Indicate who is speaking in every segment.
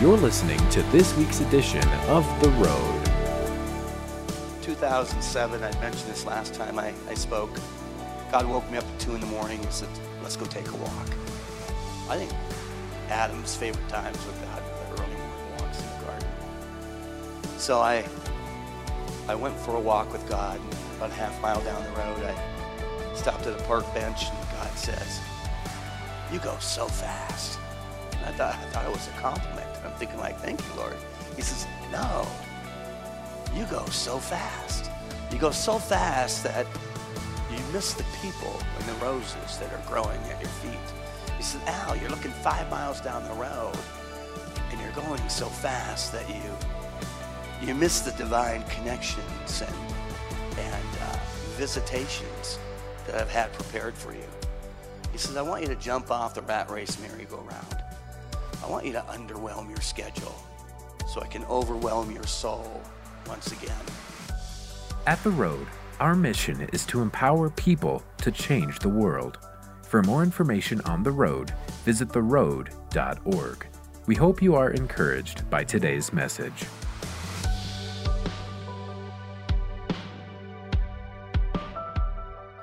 Speaker 1: You're listening to this week's edition of The Road.
Speaker 2: 2007, I mentioned this last time I, I spoke. God woke me up at 2 in the morning and said, Let's go take a walk. I think Adam's favorite times with God were the early morning walks in the garden. So I, I went for a walk with God. And about a half mile down the road, I stopped at a park bench, and God says, You go so fast. And I thought, I thought it was a compliment. I'm thinking, like, Thank you, Lord. He says, No, you go so fast. You go so fast that you miss the people and the roses that are growing at your feet. He said, Al, you're looking five miles down the road and you're going so fast that you you miss the divine connections and and uh, visitations that I've had prepared for you. He says, I want you to jump off the rat race merry-go-round. I want you to underwhelm your schedule so I can overwhelm your soul once again.
Speaker 1: At The Road, our mission is to empower people to change the world. For more information on The Road, visit theroad.org. We hope you are encouraged by today's message.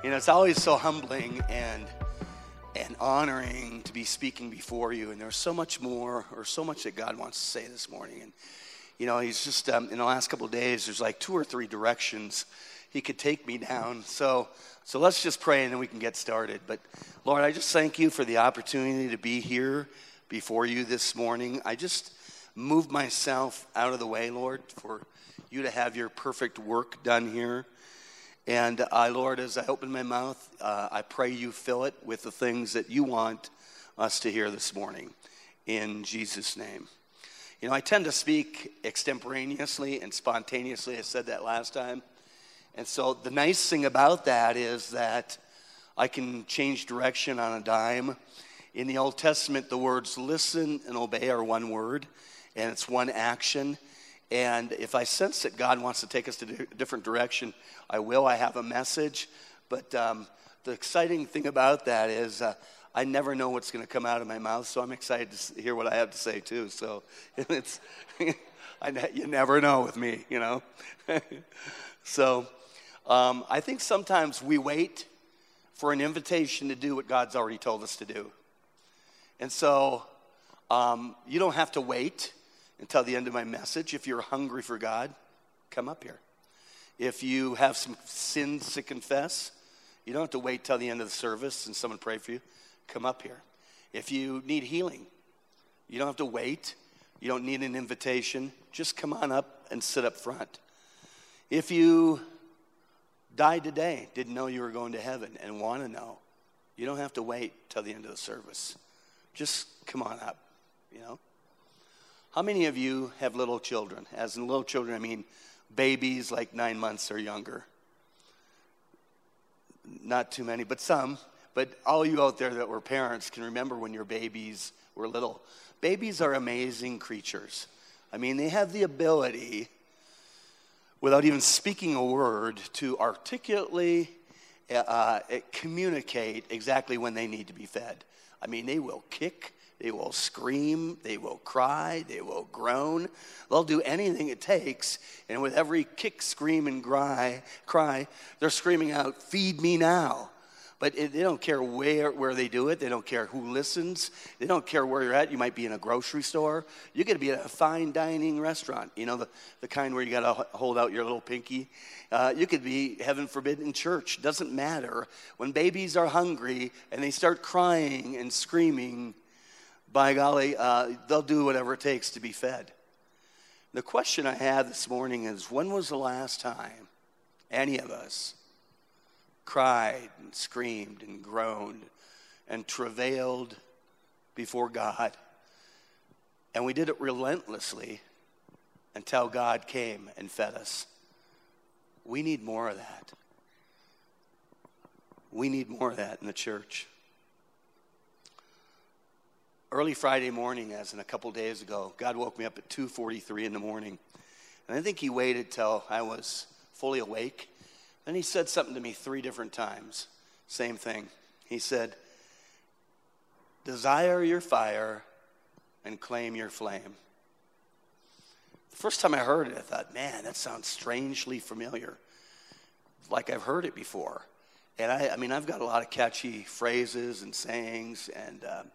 Speaker 2: You know, it's always so humbling and and honoring to be speaking before you. And there's so much more, or so much that God wants to say this morning. And you know, he's just um, in the last couple days. There's like two or three directions he could take me down. So, so let's just pray and then we can get started. But Lord, I just thank you for the opportunity to be here before you this morning. I just move myself out of the way, Lord, for you to have your perfect work done here. And I, Lord, as I open my mouth, uh, I pray you fill it with the things that you want us to hear this morning. In Jesus' name. You know, I tend to speak extemporaneously and spontaneously. I said that last time. And so the nice thing about that is that I can change direction on a dime. In the Old Testament, the words listen and obey are one word, and it's one action. And if I sense that God wants to take us to a different direction, I will. I have a message. But um, the exciting thing about that is uh, I never know what's going to come out of my mouth, so I'm excited to hear what I have to say too. So it's, I, you never know with me, you know. so um, I think sometimes we wait for an invitation to do what God's already told us to do. And so um, you don't have to wait until the end of my message. If you're hungry for God, come up here. If you have some sins to confess, you don't have to wait till the end of the service and someone pray for you. Come up here. If you need healing, you don't have to wait. You don't need an invitation. Just come on up and sit up front. If you died today, didn't know you were going to heaven, and want to know, you don't have to wait till the end of the service. Just come on up, you know? How many of you have little children? As in little children, I mean babies like nine months or younger. Not too many, but some. But all you out there that were parents can remember when your babies were little. Babies are amazing creatures. I mean, they have the ability, without even speaking a word, to articulately uh, communicate exactly when they need to be fed. I mean, they will kick they will scream, they will cry, they will groan. They'll do anything it takes. And with every kick, scream, and cry, cry they're screaming out, Feed me now. But they don't care where, where they do it. They don't care who listens. They don't care where you're at. You might be in a grocery store. You could be at a fine dining restaurant, you know, the, the kind where you got to hold out your little pinky. Uh, you could be, heaven forbid, in church. Doesn't matter. When babies are hungry and they start crying and screaming, by golly, uh, they'll do whatever it takes to be fed. The question I had this morning is when was the last time any of us cried and screamed and groaned and travailed before God? And we did it relentlessly until God came and fed us. We need more of that. We need more of that in the church early Friday morning, as in a couple days ago, God woke me up at 2:43 in the morning, and I think He waited till I was fully awake. Then He said something to me three different times. Same thing. He said, "Desire your fire and claim your flame." The first time I heard it, I thought, man, that sounds strangely familiar, like I've heard it before. And I, I mean, I've got a lot of catchy phrases and sayings and, um,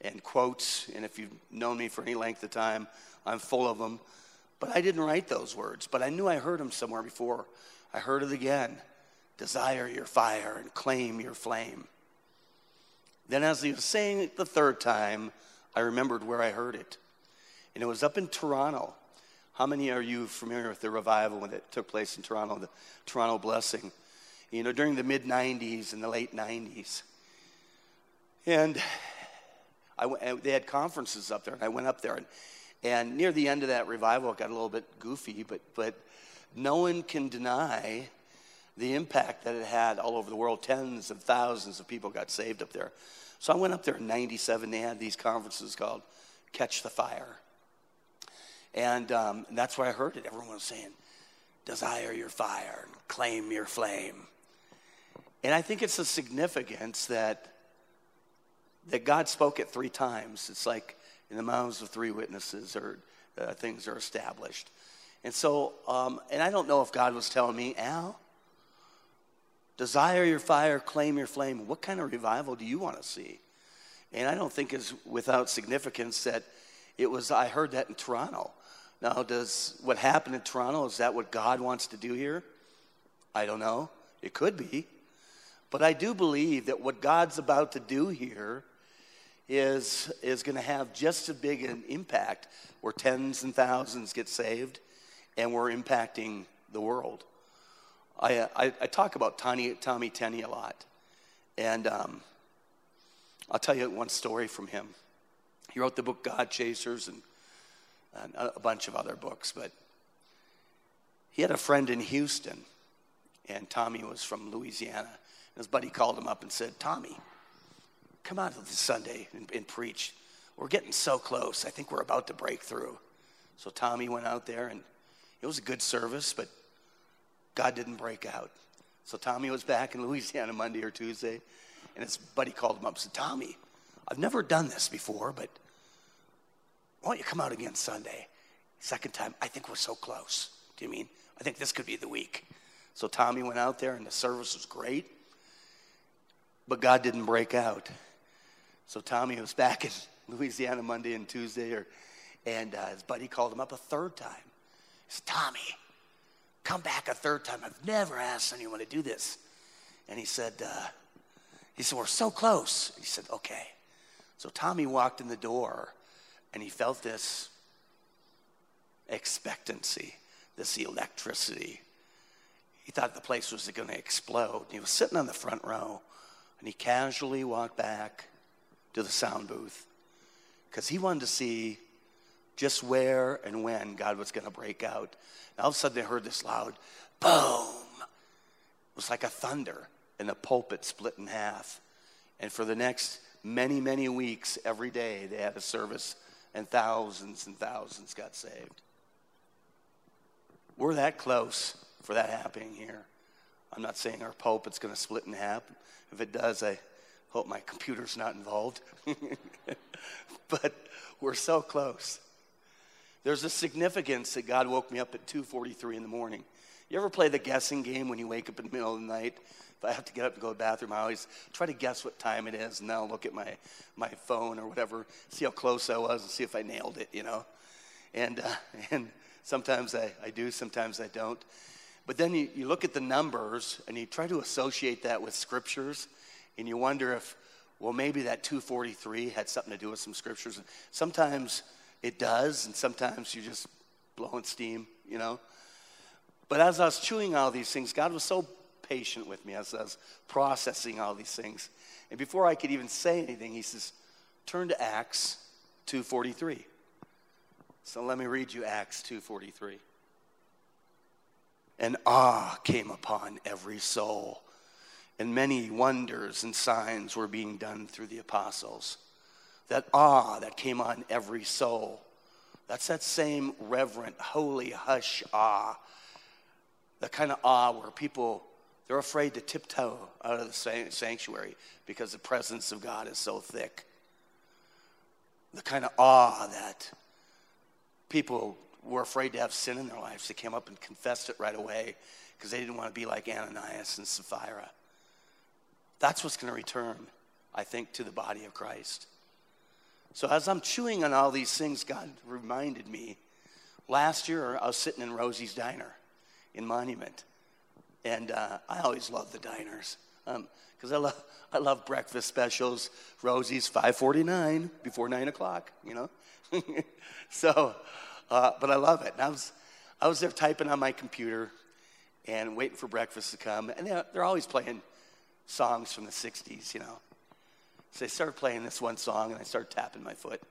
Speaker 2: and quotes. And if you've known me for any length of time, I'm full of them. But I didn't write those words, but I knew I heard them somewhere before. I heard it again desire your fire and claim your flame. Then, as he was saying it the third time, I remembered where I heard it. And it was up in Toronto. How many are you familiar with the revival that took place in Toronto, the Toronto Blessing? You know, during the mid 90s and the late 90s. And I, they had conferences up there, and I went up there. And, and near the end of that revival, it got a little bit goofy, but, but no one can deny the impact that it had all over the world. Tens of thousands of people got saved up there. So I went up there in 97. They had these conferences called Catch the Fire. And, um, that's where I heard it. Everyone was saying, Desire your fire claim your flame. And I think it's the significance that, that God spoke it three times. It's like in the mouths of three witnesses, or uh, things are established. And so, um, and I don't know if God was telling me, Al, desire your fire, claim your flame. What kind of revival do you want to see? And I don't think it's without significance that it was, I heard that in Toronto. Now, does what happened in Toronto, is that what God wants to do here? I don't know. It could be. But I do believe that what God's about to do here is, is going to have just as big an impact where tens and thousands get saved and we're impacting the world. I, I, I talk about Tommy, Tommy Tenney a lot. And um, I'll tell you one story from him. He wrote the book God Chasers and, and a bunch of other books, but he had a friend in Houston, and Tommy was from Louisiana. His buddy called him up and said, Tommy, come out this Sunday and, and preach. We're getting so close. I think we're about to break through. So Tommy went out there, and it was a good service, but God didn't break out. So Tommy was back in Louisiana Monday or Tuesday, and his buddy called him up and said, Tommy, I've never done this before, but why don't you come out again Sunday? Second time, I think we're so close. Do you mean? I think this could be the week. So Tommy went out there, and the service was great, but God didn't break out. So Tommy was back in Louisiana Monday and Tuesday, or, and uh, his buddy called him up a third time. He said, Tommy, come back a third time. I've never asked anyone to do this. And he said, uh, he said, we're so close. He said, okay. So Tommy walked in the door and he felt this expectancy, this electricity. He thought the place was going to explode. He was sitting on the front row and he casually walked back to the sound booth because he wanted to see just where and when God was going to break out. And all of a sudden, they heard this loud boom. It was like a thunder, and the pulpit split in half. And for the next many, many weeks, every day, they had a service, and thousands and thousands got saved. We're that close for that happening here. I'm not saying our pulpit's going to split in half. If it does, I hope my computer's not involved. but we're so close. There's a significance that God woke me up at 2:43 in the morning. You ever play the guessing game when you wake up in the middle of the night? If I have to get up to go to the bathroom, I always try to guess what time it is, and then I'll look at my, my phone or whatever, see how close I was, and see if I nailed it, you know. And, uh, and sometimes I, I do, sometimes I don't. But then you, you look at the numbers and you try to associate that with scriptures, and you wonder if, well, maybe that 243 had something to do with some scriptures. Sometimes it does, and sometimes you're just blowing steam, you know. But as I was chewing all these things, God was so patient with me as I was processing all these things. And before I could even say anything, he says, turn to Acts 2.43. So let me read you Acts 2.43. And awe came upon every soul, and many wonders and signs were being done through the apostles that awe that came on every soul. That's that same reverent, holy, hush awe. The kind of awe where people, they're afraid to tiptoe out of the sanctuary because the presence of God is so thick. The kind of awe that people were afraid to have sin in their lives. They came up and confessed it right away because they didn't want to be like Ananias and Sapphira. That's what's going to return, I think, to the body of Christ. So as I'm chewing on all these things, God reminded me. Last year, I was sitting in Rosie's Diner in Monument. And uh, I always love the diners because um, I, love, I love breakfast specials. Rosie's 5.49 before 9 o'clock, you know? so, uh, but I love it. And I was, I was there typing on my computer and waiting for breakfast to come. And they're, they're always playing songs from the 60s, you know. So they started playing this one song, and I started tapping my foot.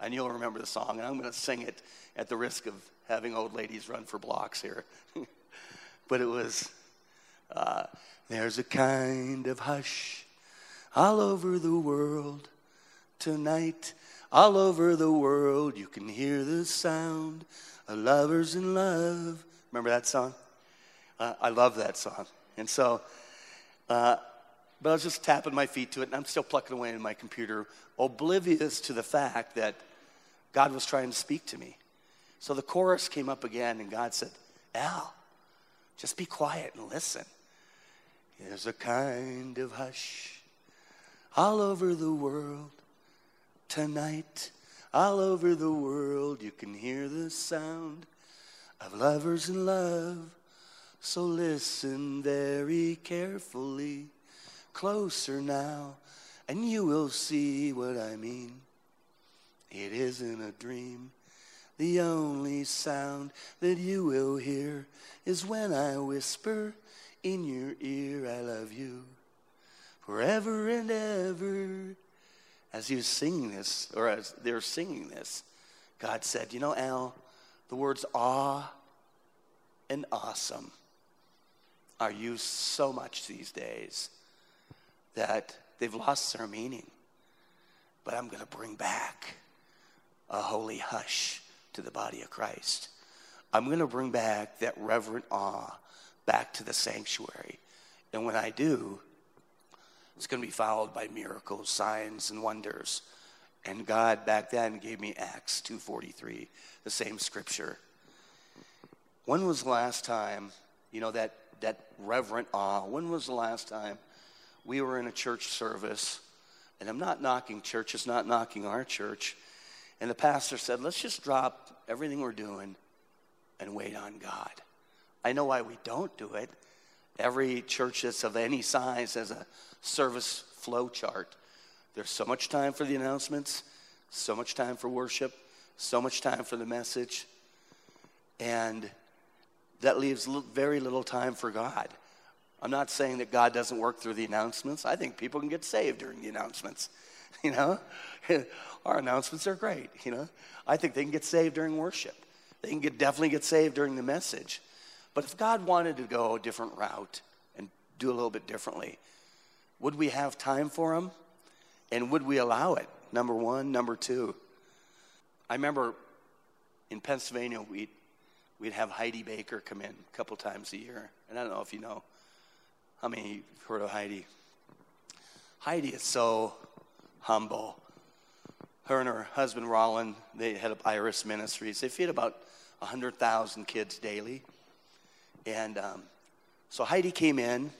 Speaker 2: And you'll remember the song, and I'm going to sing it at the risk of having old ladies run for blocks here. but it was uh, There's a kind of hush all over the world tonight. All over the world, you can hear the sound of lovers in love. Remember that song? Uh, I love that song. And so, uh, but I was just tapping my feet to it, and I'm still plucking away in my computer, oblivious to the fact that God was trying to speak to me. So the chorus came up again, and God said, Al, just be quiet and listen. There's a kind of hush all over the world tonight. All over the world, you can hear the sound of lovers in love. So listen very carefully, closer now, and you will see what I mean. It isn't a dream. The only sound that you will hear is when I whisper in your ear, I love you forever and ever. As he was singing this, or as they were singing this, God said, You know, Al, the words awe and awesome are used so much these days that they've lost their meaning. But I'm going to bring back a holy hush to the body of Christ. I'm going to bring back that reverent awe back to the sanctuary. And when I do, it's going to be followed by miracles, signs, and wonders. And God back then gave me Acts 2:43, the same scripture. When was the last time, you know, that that reverent awe? When was the last time we were in a church service? And I'm not knocking church, it's not knocking our church. And the pastor said, let's just drop everything we're doing and wait on God. I know why we don't do it. Every church that's of any size has a service flow chart. There's so much time for the announcements, so much time for worship, so much time for the message, and that leaves very little time for God. I'm not saying that God doesn't work through the announcements. I think people can get saved during the announcements. You know, our announcements are great. You know, I think they can get saved during worship. They can get, definitely get saved during the message. But if God wanted to go a different route and do a little bit differently, would we have time for Him? And would we allow it? Number one. Number two, I remember in Pennsylvania, we'd, we'd have Heidi Baker come in a couple times a year. And I don't know if you know how many you've heard of Heidi. Heidi is so humble. Her and her husband, Rolland, they head up Iris Ministries. They feed about 100,000 kids daily. And um, so Heidi came in.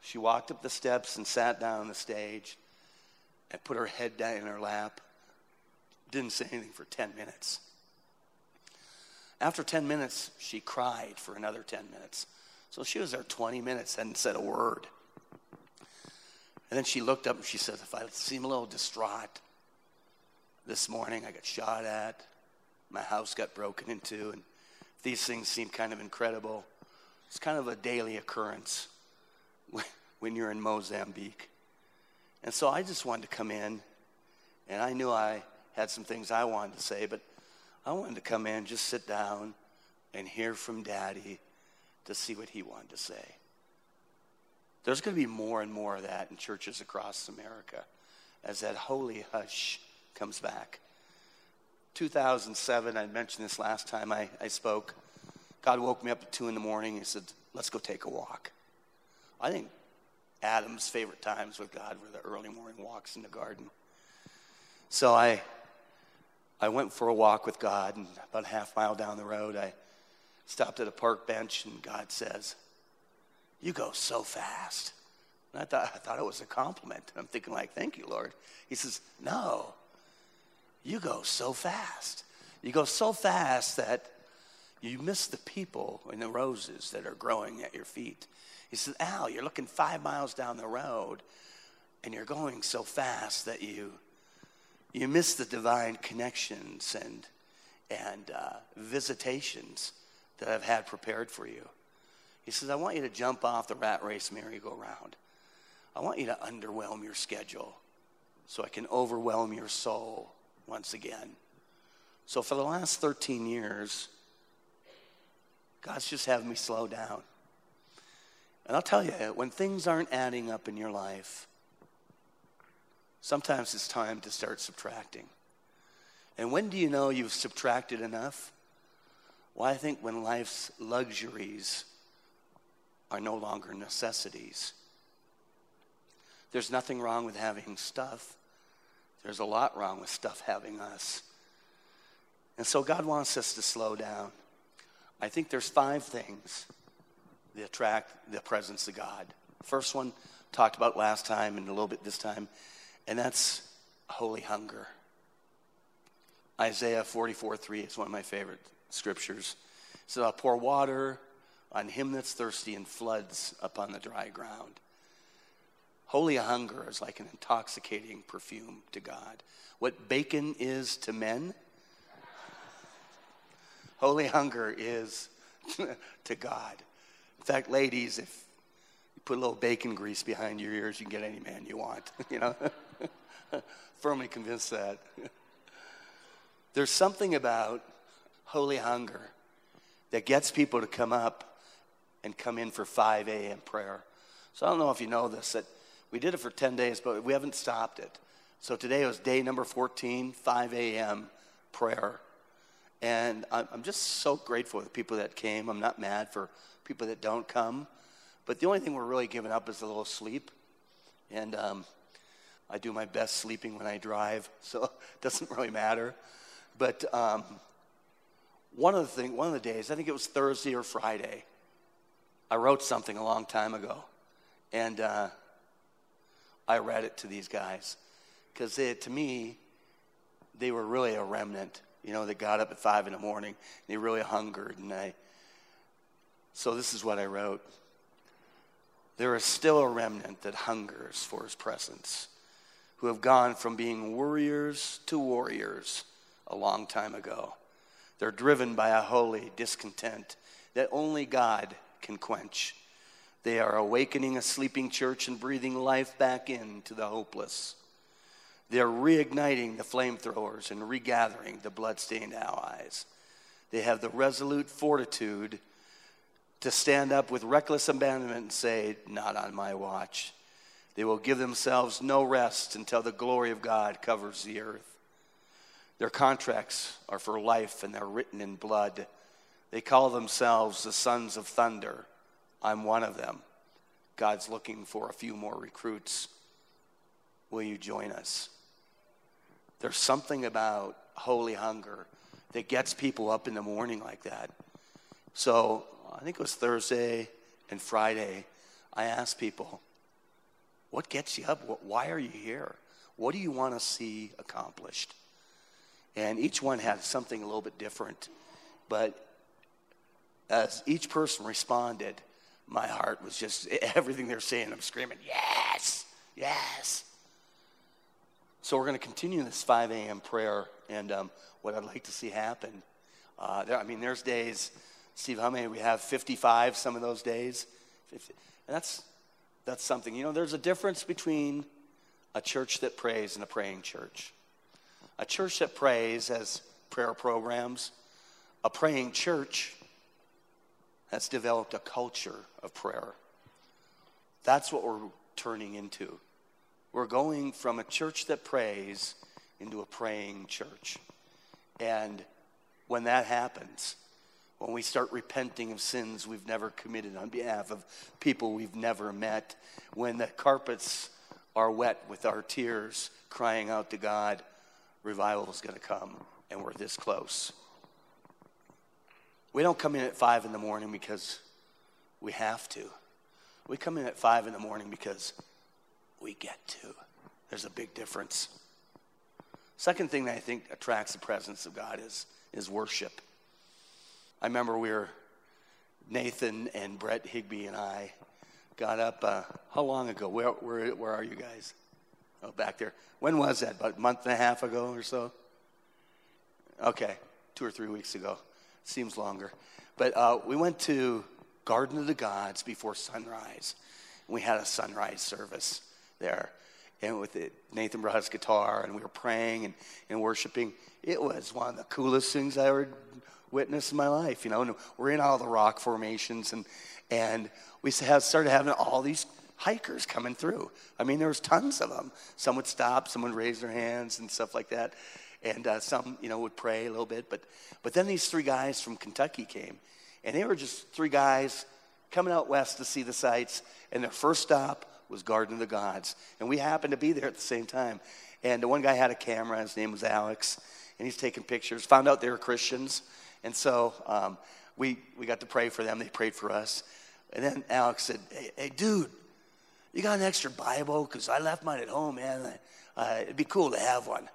Speaker 2: She walked up the steps and sat down on the stage and put her head down in her lap. Didn't say anything for 10 minutes. After 10 minutes, she cried for another 10 minutes. So she was there 20 minutes, hadn't said a word. And then she looked up and she said, If I seem a little distraught this morning, I got shot at, my house got broken into, and these things seem kind of incredible. It's kind of a daily occurrence when you're in Mozambique. And so I just wanted to come in, and I knew I had some things I wanted to say, but I wanted to come in, just sit down, and hear from Daddy to see what he wanted to say. There's going to be more and more of that in churches across America as that holy hush comes back. 2007, I mentioned this last time I, I spoke. God woke me up at 2 in the morning. He said, Let's go take a walk. I think Adam's favorite times with God were the early morning walks in the garden. So I I went for a walk with God, and about a half mile down the road, I stopped at a park bench, and God says, You go so fast. And I thought, I thought it was a compliment. I'm thinking, like, thank you, Lord. He says, No, you go so fast. You go so fast that you miss the people and the roses that are growing at your feet. He says, Al, you're looking five miles down the road and you're going so fast that you you miss the divine connections and and uh, visitations that I've had prepared for you. He says, I want you to jump off the rat race merry-go-round. I want you to underwhelm your schedule so I can overwhelm your soul once again. So for the last 13 years, God's just having me slow down. And I'll tell you, when things aren't adding up in your life, sometimes it's time to start subtracting. And when do you know you've subtracted enough? Well, I think when life's luxuries are no longer necessities. There's nothing wrong with having stuff. There's a lot wrong with stuff having us. And so God wants us to slow down. I think there's five things that attract the presence of God. First one talked about last time and a little bit this time, and that's holy hunger. Isaiah 44 3 is one of my favorite scriptures. It says, I'll pour water on him that's thirsty and floods upon the dry ground. Holy hunger is like an intoxicating perfume to God. What bacon is to men, holy hunger is to God. In fact, ladies, if you put a little bacon grease behind your ears, you can get any man you want, you know? Firmly convinced that. There's something about holy hunger that gets people to come up and come in for 5 a.m. prayer. So I don't know if you know this, that we did it for 10 days, but we haven't stopped it. So today was day number 14, 5 a.m. prayer. And I'm just so grateful for the people that came. I'm not mad for people that don't come. But the only thing we're really giving up is a little sleep. And um, I do my best sleeping when I drive, so it doesn't really matter. But um, one of the things, one of the days, I think it was Thursday or Friday, I wrote something a long time ago, and uh, I read it to these guys because to me, they were really a remnant you know, they got up at five in the morning and they really hungered. And I, so this is what I wrote. There is still a remnant that hungers for his presence, who have gone from being worriers to warriors a long time ago. They're driven by a holy discontent that only God can quench. They are awakening a sleeping church and breathing life back into the hopeless. They're reigniting the flamethrowers and regathering the bloodstained allies. They have the resolute fortitude to stand up with reckless abandonment and say, Not on my watch. They will give themselves no rest until the glory of God covers the earth. Their contracts are for life and they're written in blood. They call themselves the sons of thunder. I'm one of them. God's looking for a few more recruits. Will you join us? There's something about holy hunger that gets people up in the morning like that. So I think it was Thursday and Friday. I asked people, what gets you up? Why are you here? What do you want to see accomplished? And each one had something a little bit different. But as each person responded, my heart was just everything they're saying. I'm screaming, yes, yes. So we're going to continue this 5 a.m. prayer and um, what I'd like to see happen. Uh, there, I mean, there's days, Steve, how many we have? 55 some of those days? 50, and that's, that's something. You know, there's a difference between a church that prays and a praying church. A church that prays has prayer programs. A praying church that's developed a culture of prayer. That's what we're turning into. We're going from a church that prays into a praying church. And when that happens, when we start repenting of sins we've never committed on behalf of people we've never met, when the carpets are wet with our tears crying out to God, revival is going to come. and we're this close. We don't come in at five in the morning because we have to. We come in at five in the morning because we get to. There's a big difference. Second thing that I think attracts the presence of God is, is worship. I remember we were, Nathan and Brett Higby and I got up, uh, how long ago? Where, where, where are you guys? Oh, back there. When was that? About a month and a half ago or so? Okay, two or three weeks ago. Seems longer. But uh, we went to Garden of the Gods before sunrise. We had a sunrise service there. And with it, Nathan brought his guitar, and we were praying and, and worshiping. It was one of the coolest things I ever witnessed in my life, you know. And we're in all the rock formations, and, and we started having all these hikers coming through. I mean, there was tons of them. Some would stop, some would raise their hands and stuff like that. And uh, some, you know, would pray a little bit. But, but then these three guys from Kentucky came. And they were just three guys coming out west to see the sights. And their first stop was Garden of the Gods. And we happened to be there at the same time. And the one guy had a camera. His name was Alex. And he's taking pictures. Found out they were Christians. And so um, we, we got to pray for them. They prayed for us. And then Alex said, Hey, hey dude, you got an extra Bible? Because I left mine at home, man. Uh, it'd be cool to have one.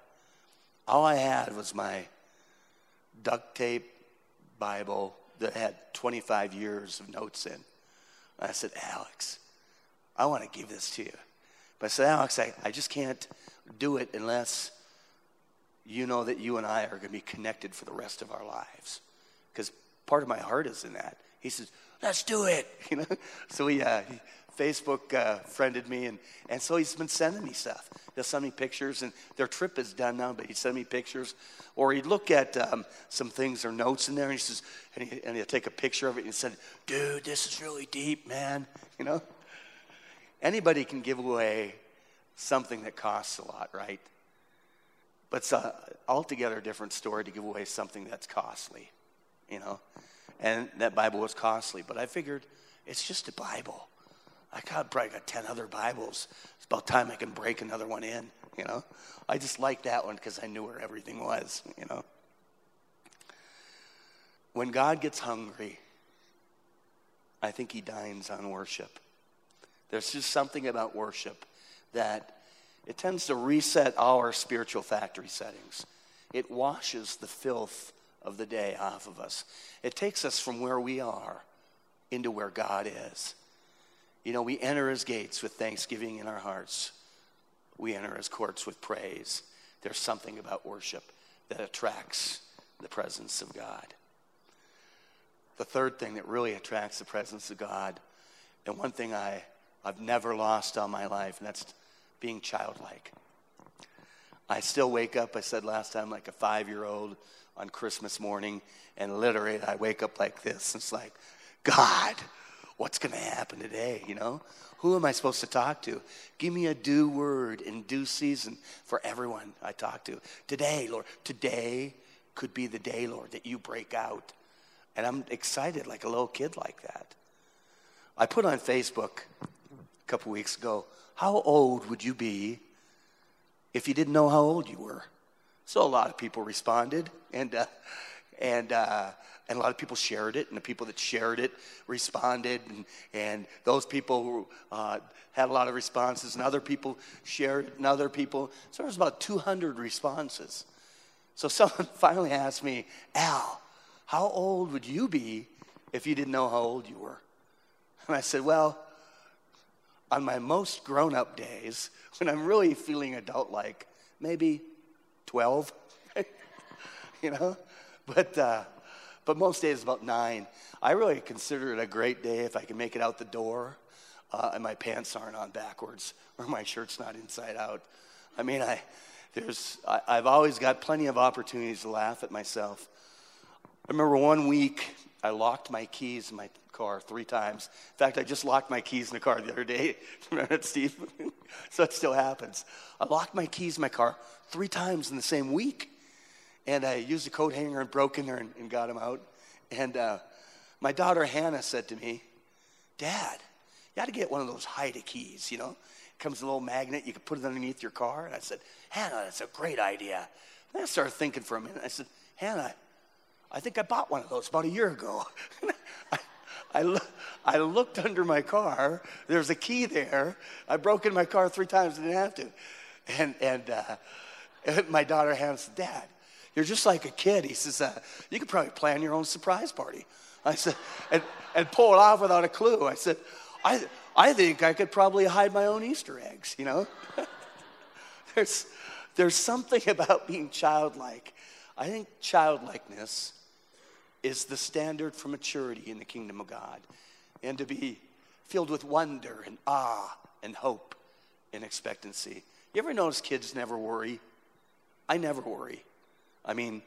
Speaker 2: All I had was my duct tape Bible that had 25 years of notes in. I said, Alex, I want to give this to you. But I said, Alex, I, I just can't do it unless you know that you and I are going to be connected for the rest of our lives. Because part of my heart is in that. He says, let's do it. You know? So he, uh, Facebook uh, friended me, and, and so he's been sending me stuff. He'll send me pictures, and their trip is done now, but he'd send me pictures. Or he'd look at um, some things or notes in there, and he says, and, he, and he'll take a picture of it and said, dude, this is really deep, man. You know? Anybody can give away something that costs a lot, right? But it's an altogether different story to give away something that's costly, you know? And that Bible was costly, but I figured it's just a Bible. I got probably got 10 other Bibles. It's about time I can break another one in, you know? I just liked that one because I knew where everything was, you know? When God gets hungry, I think he dines on worship. There's just something about worship that it tends to reset our spiritual factory settings. It washes the filth of the day off of us. It takes us from where we are into where God is. You know, we enter his gates with thanksgiving in our hearts. We enter his courts with praise. There's something about worship that attracts the presence of God. The third thing that really attracts the presence of God, and one thing I, I've never lost all my life, and that's being childlike. I still wake up, I said last time, like a five year old on Christmas morning, and literally I wake up like this. It's like, God, what's going to happen today, you know? Who am I supposed to talk to? Give me a due word in due season for everyone I talk to. Today, Lord, today could be the day, Lord, that you break out. And I'm excited like a little kid like that. I put on Facebook a couple weeks ago, how old would you be if you didn't know how old you were? So a lot of people responded, and uh, and uh, and a lot of people shared it, and the people that shared it responded, and, and those people uh, had a lot of responses, and other people shared it, and other people. So there was about 200 responses. So someone finally asked me, Al, how old would you be if you didn't know how old you were? And I said, well, on my most grown up days, when I'm really feeling adult like, maybe 12, you know? But, uh, but most days about nine. I really consider it a great day if I can make it out the door uh, and my pants aren't on backwards or my shirt's not inside out. I mean, I, there's, I, I've always got plenty of opportunities to laugh at myself. I remember one week I locked my keys in my car three times. In fact, I just locked my keys in the car the other day. Remember that, Steve? so it still happens. I locked my keys in my car three times in the same week. And I used a coat hanger and broke in there and, and got him out. And uh, my daughter Hannah said to me, Dad, you got to get one of those hide keys, you know? It comes with a little magnet, you can put it underneath your car. And I said, Hannah, that's a great idea. And I started thinking for a minute. I said, Hannah, I think I bought one of those about a year ago. I, I, lo- I, looked under my car. There's a key there. I broke in my car three times. I didn't have to. And, and, uh, and my daughter Hannah said, Dad, you're just like a kid. He says, uh, You could probably plan your own surprise party. I said, and, and pull it off without a clue. I said, I, I think I could probably hide my own Easter eggs, you know? there's, there's something about being childlike. I think childlikeness is the standard for maturity in the kingdom of God and to be filled with wonder and awe and hope and expectancy. You ever notice kids never worry? I never worry. I mean,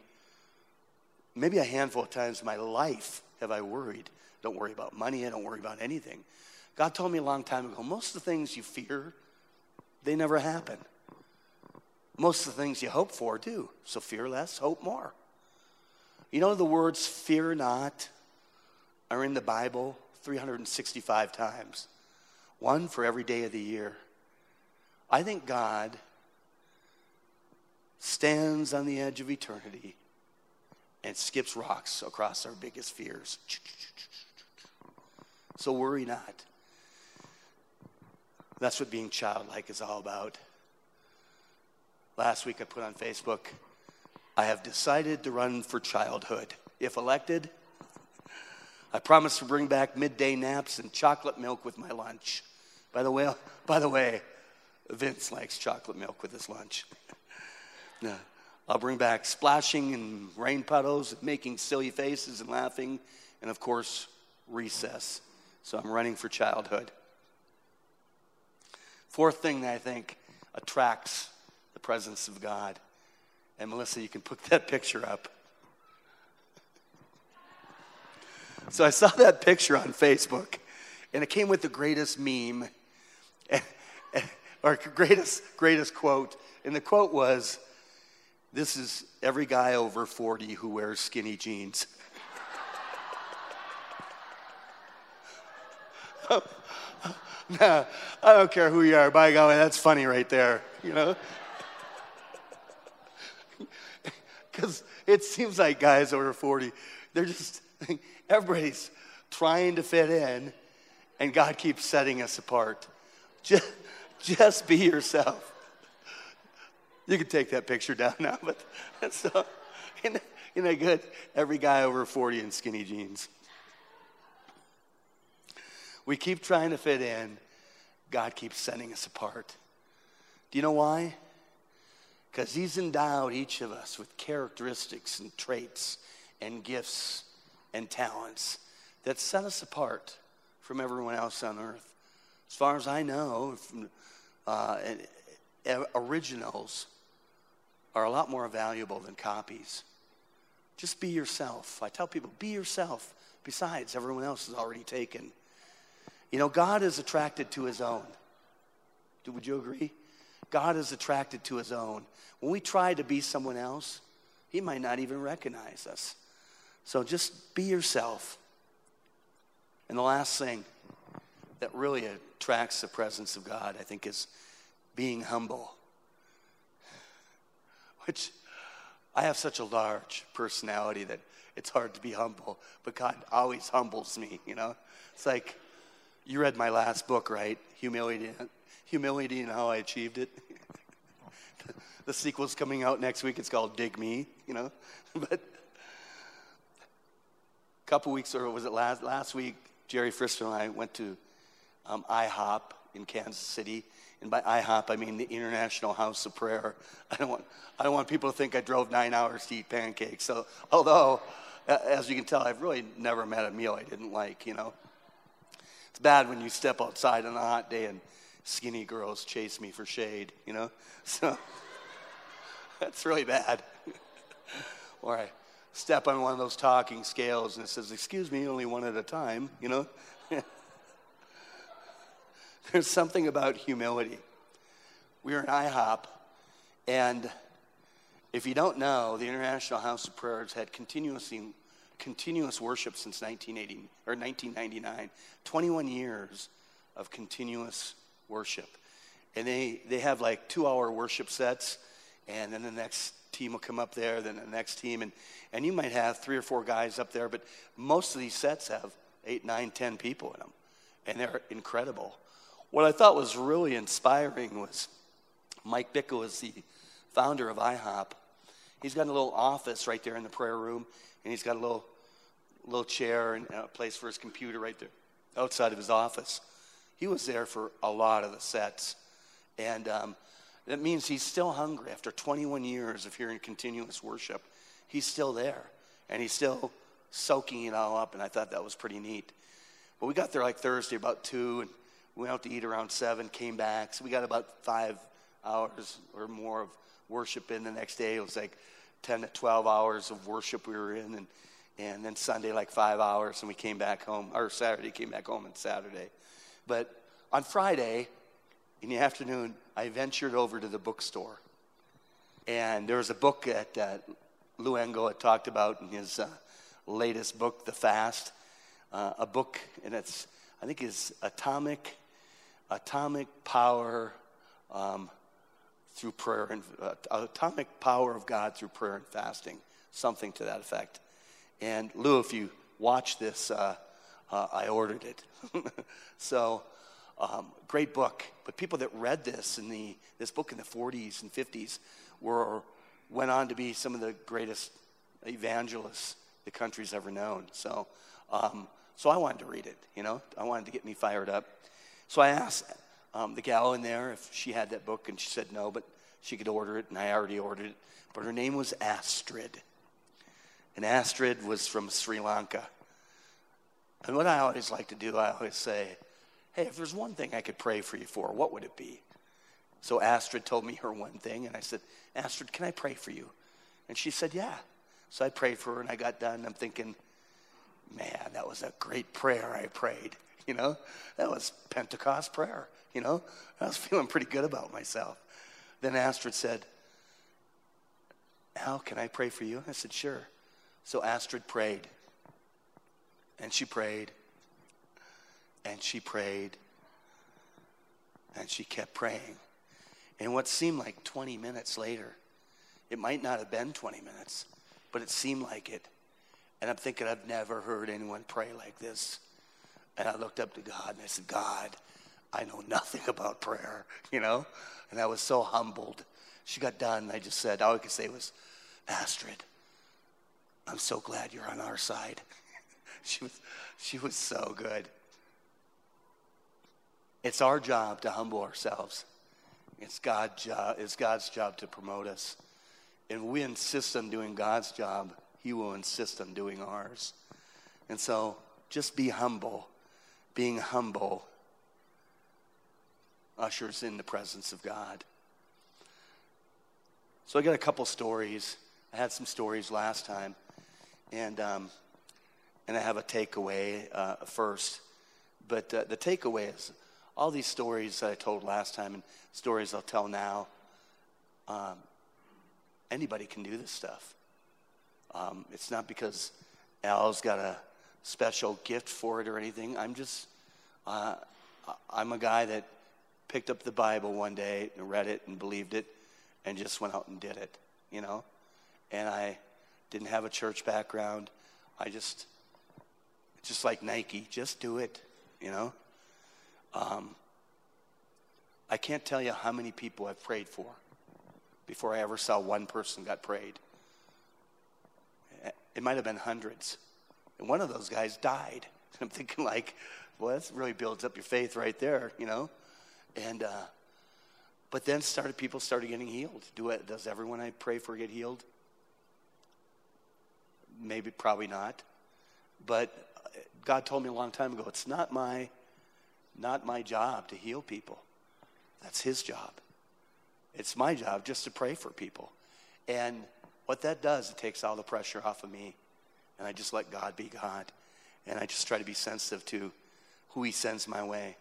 Speaker 2: maybe a handful of times in my life have I worried. Don't worry about money, I don't worry about anything. God told me a long time ago most of the things you fear, they never happen. Most of the things you hope for do. So fear less, hope more. You know, the words fear not are in the Bible 365 times, one for every day of the year. I think God stands on the edge of eternity and skips rocks across our biggest fears. So worry not. That's what being childlike is all about. Last week I put on Facebook, I have decided to run for childhood. If elected, I promise to bring back midday naps and chocolate milk with my lunch. By the way, by the way, Vince likes chocolate milk with his lunch. I'll bring back splashing and rain puddles, making silly faces and laughing, and of course, recess. So I'm running for childhood. Fourth thing that I think attracts the presence of God. And Melissa, you can put that picture up. So I saw that picture on Facebook, and it came with the greatest meme, or greatest, greatest quote. And the quote was, This is every guy over 40 who wears skinny jeans. nah, I don't care who you are. By golly, that's funny right there, you know? Because it seems like guys over 40, they're just, everybody's trying to fit in, and God keeps setting us apart. Just, just be yourself. You can take that picture down now, but so, isn't, isn't that good? Every guy over 40 in skinny jeans. We keep trying to fit in, God keeps setting us apart. Do you know why? Because He's endowed each of us with characteristics and traits and gifts and talents that set us apart from everyone else on earth. As far as I know, uh, originals are a lot more valuable than copies. Just be yourself. I tell people, be yourself. Besides, everyone else is already taken. You know, God is attracted to his own. Would you agree? God is attracted to his own. When we try to be someone else, he might not even recognize us. So just be yourself. And the last thing that really attracts the presence of God, I think, is being humble. Which I have such a large personality that it's hard to be humble, but God always humbles me, you know? It's like, you read my last book, right? Humility, Humility and How I Achieved It. the sequel's coming out next week. It's called Dig Me, you know? but a couple weeks, or was it last, last week, Jerry Frister and I went to um, IHOP in Kansas City. And by IHOP, I mean the International House of Prayer. I don't want, I don't want people to think I drove nine hours to eat pancakes. So, although, as you can tell, I've really never met a meal I didn't like, you know? It's bad when you step outside on a hot day and skinny girls chase me for shade, you know? So that's really bad. or I step on one of those talking scales and it says, Excuse me, only one at a time, you know? There's something about humility. We are in IHOP, and if you don't know, the International House of Prayers had continuously continuous worship since 1980 or 1999. 21 years of continuous worship. And they, they have like two hour worship sets, and then the next team will come up there, then the next team, and, and you might have three or four guys up there, but most of these sets have eight, nine, ten people in them, and they're incredible. What I thought was really inspiring was Mike Bickle is the founder of IHOP. He's got a little office right there in the prayer room, and he's got a little little chair and a place for his computer right there outside of his office. He was there for a lot of the sets, and um, that means he's still hungry after 21 years of hearing continuous worship. He's still there, and he's still soaking it all up, and I thought that was pretty neat. But we got there like Thursday about 2, and we went out to eat around 7, came back. So we got about five hours or more of worship in the next day. It was like 10 to 12 hours of worship we were in, and, and then Sunday like five hours, and we came back home, or Saturday, came back home on Saturday. But on Friday, in the afternoon, I ventured over to the bookstore. And there was a book that uh, Lou Engle had talked about in his uh, latest book, The Fast. Uh, a book, and it's, I think, is Atomic, Atomic Power um, through prayer and uh, Atomic Power of God through prayer and fasting, something to that effect. And Lou, if you watch this, uh, uh, I ordered it. so um, great book. But people that read this in the this book in the 40s and 50s were went on to be some of the greatest evangelists the country's ever known. So, um, so I wanted to read it. You know, I wanted to get me fired up. So I asked um, the gal in there if she had that book, and she said no, but she could order it, and I already ordered it. But her name was Astrid, and Astrid was from Sri Lanka. And what I always like to do, I always say, hey, if there's one thing I could pray for you for, what would it be? So Astrid told me her one thing, and I said, Astrid, can I pray for you? And she said, yeah. So I prayed for her, and I got done. I'm thinking, man, that was a great prayer I prayed. You know, that was Pentecost prayer. You know, I was feeling pretty good about myself. Then Astrid said, Al, can I pray for you? I said, sure. So Astrid prayed. And she prayed and she prayed and she kept praying. And what seemed like 20 minutes later, it might not have been 20 minutes, but it seemed like it. And I'm thinking, I've never heard anyone pray like this. And I looked up to God and I said, God, I know nothing about prayer, you know? And I was so humbled. She got done. I just said, all I could say was, Astrid, I'm so glad you're on our side. she, was, she was so good. It's our job to humble ourselves. It's, God job, it's God's job to promote us. And we insist on doing God's job, He will insist on doing ours. And so just be humble. Being humble ushers in the presence of God. So I got a couple stories. I had some stories last time, and um, and I have a takeaway uh, first. But uh, the takeaway is all these stories that I told last time and stories I'll tell now. Um, anybody can do this stuff. Um, it's not because Al's got a special gift for it or anything. I'm just, uh, I'm a guy that picked up the Bible one day and read it and believed it and just went out and did it, you know? And I didn't have a church background. I just, just like Nike, just do it, you know? Um, I can't tell you how many people I've prayed for before I ever saw one person got prayed. It might have been hundreds. And one of those guys died. I'm thinking, like, well, that really builds up your faith right there, you know? And, uh, but then started people started getting healed. Do it, does everyone I pray for get healed? Maybe, probably not. But God told me a long time ago, it's not my not my job to heal people. That's his job. It's my job just to pray for people. And what that does, it takes all the pressure off of me. And I just let God be God. And I just try to be sensitive to who he sends my way.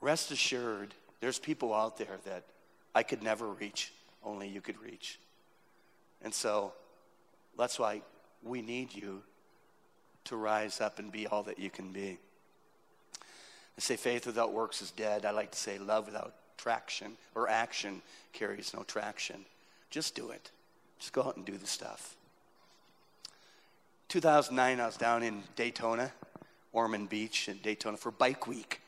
Speaker 2: Rest assured, there's people out there that I could never reach, only you could reach. And so that's why we need you to rise up and be all that you can be. I say faith without works is dead. I like to say love without traction or action carries no traction. Just do it. Just go out and do the stuff. 2009, I was down in Daytona, Ormond Beach in Daytona for Bike Week.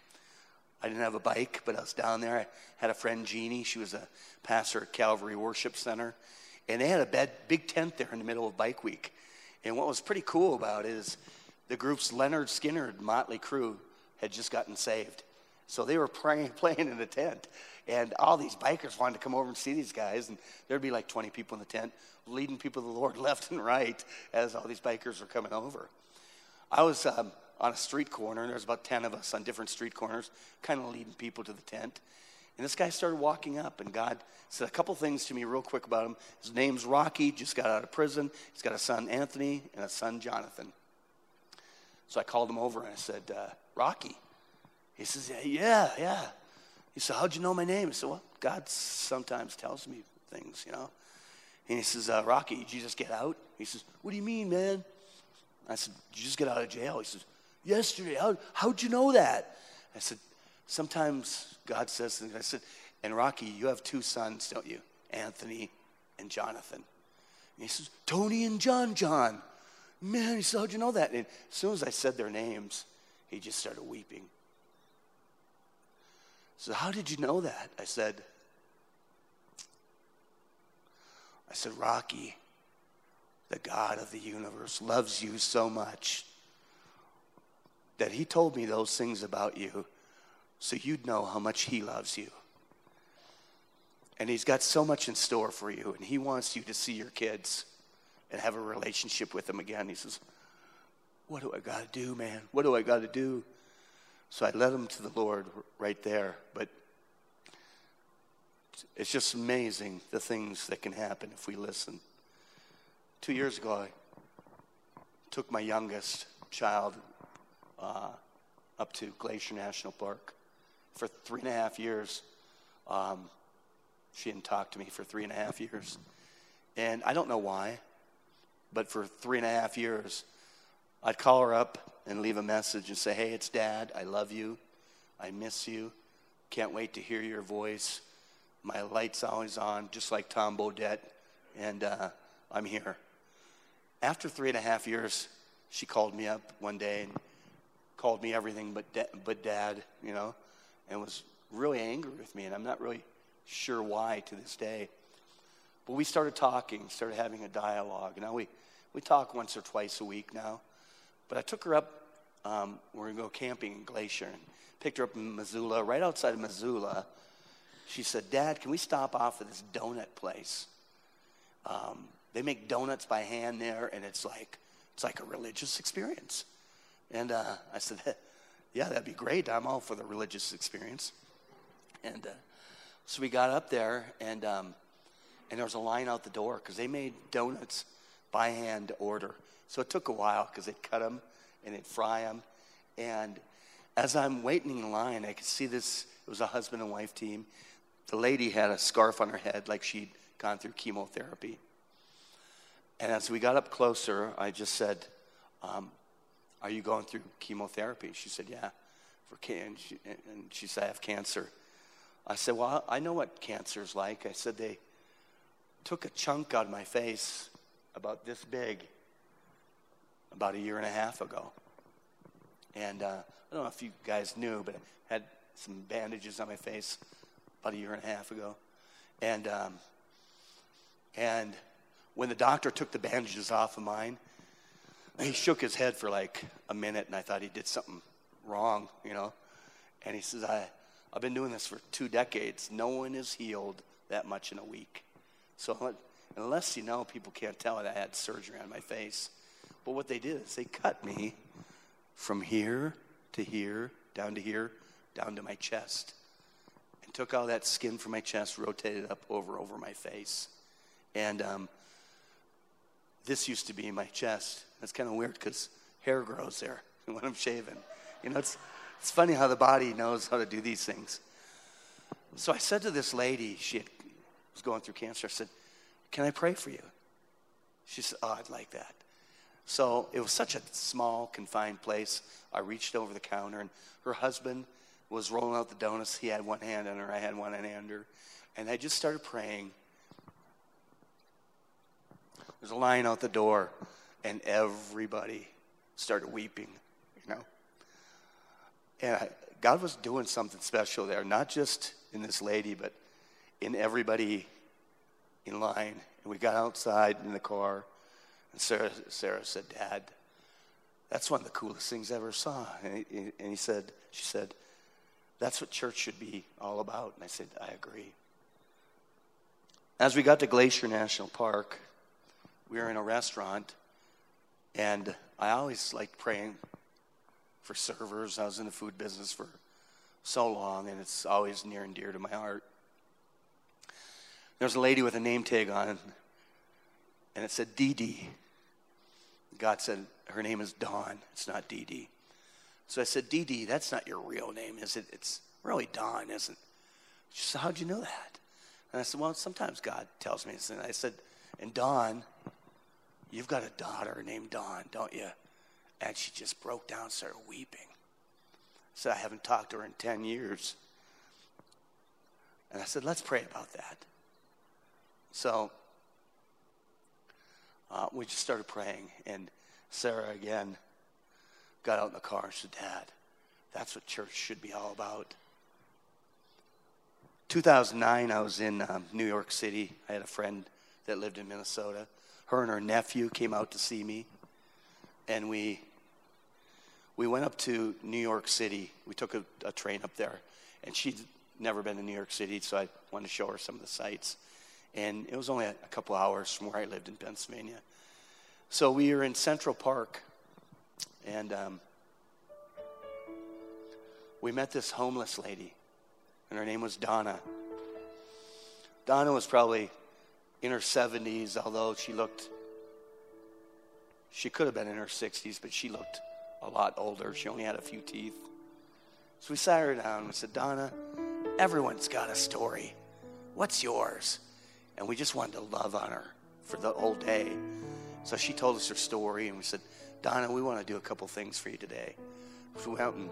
Speaker 2: I didn't have a bike, but I was down there. I had a friend, Jeannie. She was a pastor at Calvary Worship Center. And they had a bed, big tent there in the middle of Bike Week. And what was pretty cool about it is the group's Lynyrd Skynyrd Motley Crue had just gotten saved. So they were praying, playing in the tent. And all these bikers wanted to come over and see these guys. And there'd be like 20 people in the tent leading people to the Lord left and right as all these bikers were coming over. I was um, on a street corner, and there was about 10 of us on different street corners, kind of leading people to the tent. And this guy started walking up, and God said a couple things to me real quick about him. His name's Rocky, just got out of prison. He's got a son, Anthony, and a son, Jonathan. So I called him over and I said, uh, Rocky. He says, Yeah, yeah. He said, How'd you know my name? I said, Well, God sometimes tells me things, you know. And he says, uh, Rocky, did you just get out? He says, What do you mean, man? I said, Did you just get out of jail? He says, Yesterday. How, how'd you know that? I said, Sometimes God says things. I said, And Rocky, you have two sons, don't you? Anthony and Jonathan. And he says, Tony and John John. Man, he said, How'd you know that? And as soon as I said their names, he just started weeping. So, how did you know that? I said, I said, Rocky, the God of the universe, loves you so much that he told me those things about you so you'd know how much he loves you. And he's got so much in store for you, and he wants you to see your kids and have a relationship with them again. He says, What do I got to do, man? What do I got to do? So I led him to the Lord right there. But it's just amazing the things that can happen if we listen. Two years ago, I took my youngest child uh, up to Glacier National Park. For three and a half years, um, she hadn't talked to me for three and a half years. And I don't know why, but for three and a half years, I'd call her up and leave a message and say, Hey, it's dad. I love you. I miss you. Can't wait to hear your voice. My light's always on, just like Tom Bodett, and uh, I'm here. After three and a half years, she called me up one day and called me everything but, da- but dad, you know, and was really angry with me, and I'm not really sure why to this day. But we started talking, started having a dialogue. Now we, we talk once or twice a week now. But I took her up, um, we're going to go camping in Glacier, and picked her up in Missoula, right outside of Missoula she said, Dad, can we stop off at this donut place? Um, they make donuts by hand there, and it's like it's like a religious experience. And uh, I said, Yeah, that'd be great. I'm all for the religious experience. And uh, so we got up there, and um, and there was a line out the door because they made donuts by hand to order. So it took a while because they'd cut them and they'd fry them. And as I'm waiting in line, I could see this. It was a husband and wife team the lady had a scarf on her head like she'd gone through chemotherapy. And as we got up closer, I just said, um, Are you going through chemotherapy? She said, Yeah. For can- and, she, and she said, I have cancer. I said, Well, I know what cancer is like. I said, They took a chunk out of my face about this big about a year and a half ago. And uh, I don't know if you guys knew, but I had some bandages on my face about a year and a half ago. And, um, and when the doctor took the bandages off of mine, he shook his head for like a minute, and I thought he did something wrong, you know. And he says, I, I've been doing this for two decades. No one is healed that much in a week. So unless you know, people can't tell that I had surgery on my face. But what they did is they cut me from here to here, down to here, down to my chest and took all that skin from my chest, rotated up over over my face. And um, this used to be my chest. That's kind of weird because hair grows there when I'm shaving. You know, it's, it's funny how the body knows how to do these things. So I said to this lady, she had, was going through cancer, I said, Can I pray for you? She said, Oh, I'd like that. So it was such a small, confined place. I reached over the counter, and her husband was rolling out the donuts. He had one hand on her, I had one hand on. And I just started praying. There's a line out the door, and everybody started weeping, you know. And I, God was doing something special there, not just in this lady, but in everybody in line. And we got outside in the car, and Sarah, Sarah said, Dad, that's one of the coolest things I ever saw. And he, and he said, she said, that's what church should be all about. And I said, I agree. As we got to Glacier National Park, we were in a restaurant, and I always liked praying for servers. I was in the food business for so long, and it's always near and dear to my heart. There's a lady with a name tag on, and it said Dee. God said her name is Dawn. It's not Dee Dee. So I said, Dee Dee, that's not your real name, is it? It's really Dawn, isn't it? She said, How'd you know that? And I said, Well, sometimes God tells me. And I said, And Dawn, you've got a daughter named Dawn, don't you? And she just broke down, started weeping. Said, I haven't talked to her in 10 years. And I said, Let's pray about that. So uh, we just started praying. And Sarah again got out in the car and said, Dad, that's what church should be all about. 2009, I was in um, New York City. I had a friend that lived in Minnesota. Her and her nephew came out to see me, and we we went up to New York City. We took a, a train up there, and she'd never been to New York City, so I wanted to show her some of the sights. And it was only a, couple hours from where I lived in Pennsylvania. So we were in Central Park, and um, we met this homeless lady, and her name was Donna. Donna was probably in her 70s, although she looked, she could have been in her 60s, but she looked a lot older. She only had a few teeth. So we sat her down and we said, Donna, everyone's got a story. What's yours? And we just wanted to love on her for the whole day. So she told us her story, and we said, Donna, we want to do a couple things for you today. So we went out and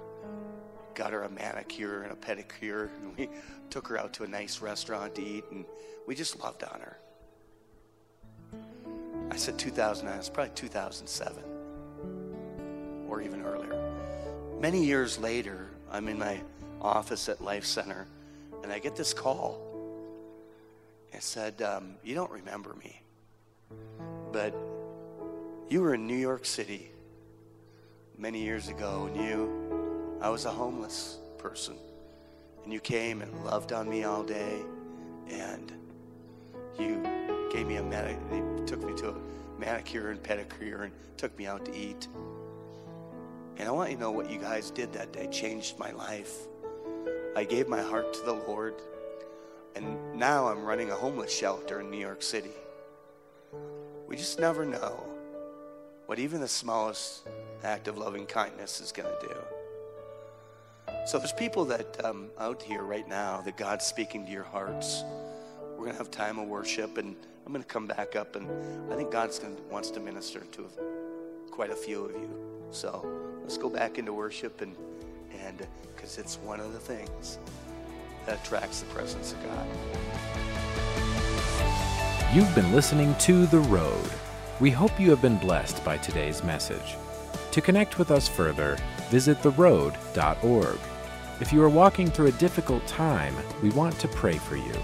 Speaker 2: got her a manicure and a pedicure, and we took her out to a nice restaurant to eat, and we just loved on her. I said 2009, it's probably 2007 or even earlier. Many years later, I'm in my office at Life Center, and I get this call. It said, um, You don't remember me, but you were in New York City many years ago, and you, I was a homeless person, and you came and loved on me all day, and you gave me a manic, they took me to a manicure and pedicure and took me out to eat. And I want you to know what you guys did that day changed my life. I gave my heart to the Lord, and now I'm running a homeless shelter in New York City. We just never know what even the smallest act of loving kindness is going to do. So there's people that um, out here right now that God's speaking to your hearts. We're going to have time of worship, and I'm going to come back up, and I think to, wants to minister to quite a few of you. So let's go back into worship, and and because it's one of the things that attracts the presence of God.
Speaker 1: You've been listening to The Road. We hope you have been blessed by today's message. To connect with us further, visit theroad.org. If you are walking through a difficult time, we want to pray for you.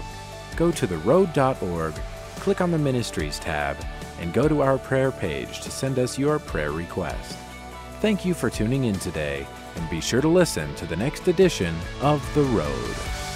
Speaker 1: Go to theroad.org, click on the Ministries tab, and go to our prayer page to send us your prayer request. Thank you for tuning in today, and be sure to listen to the next edition of The Road.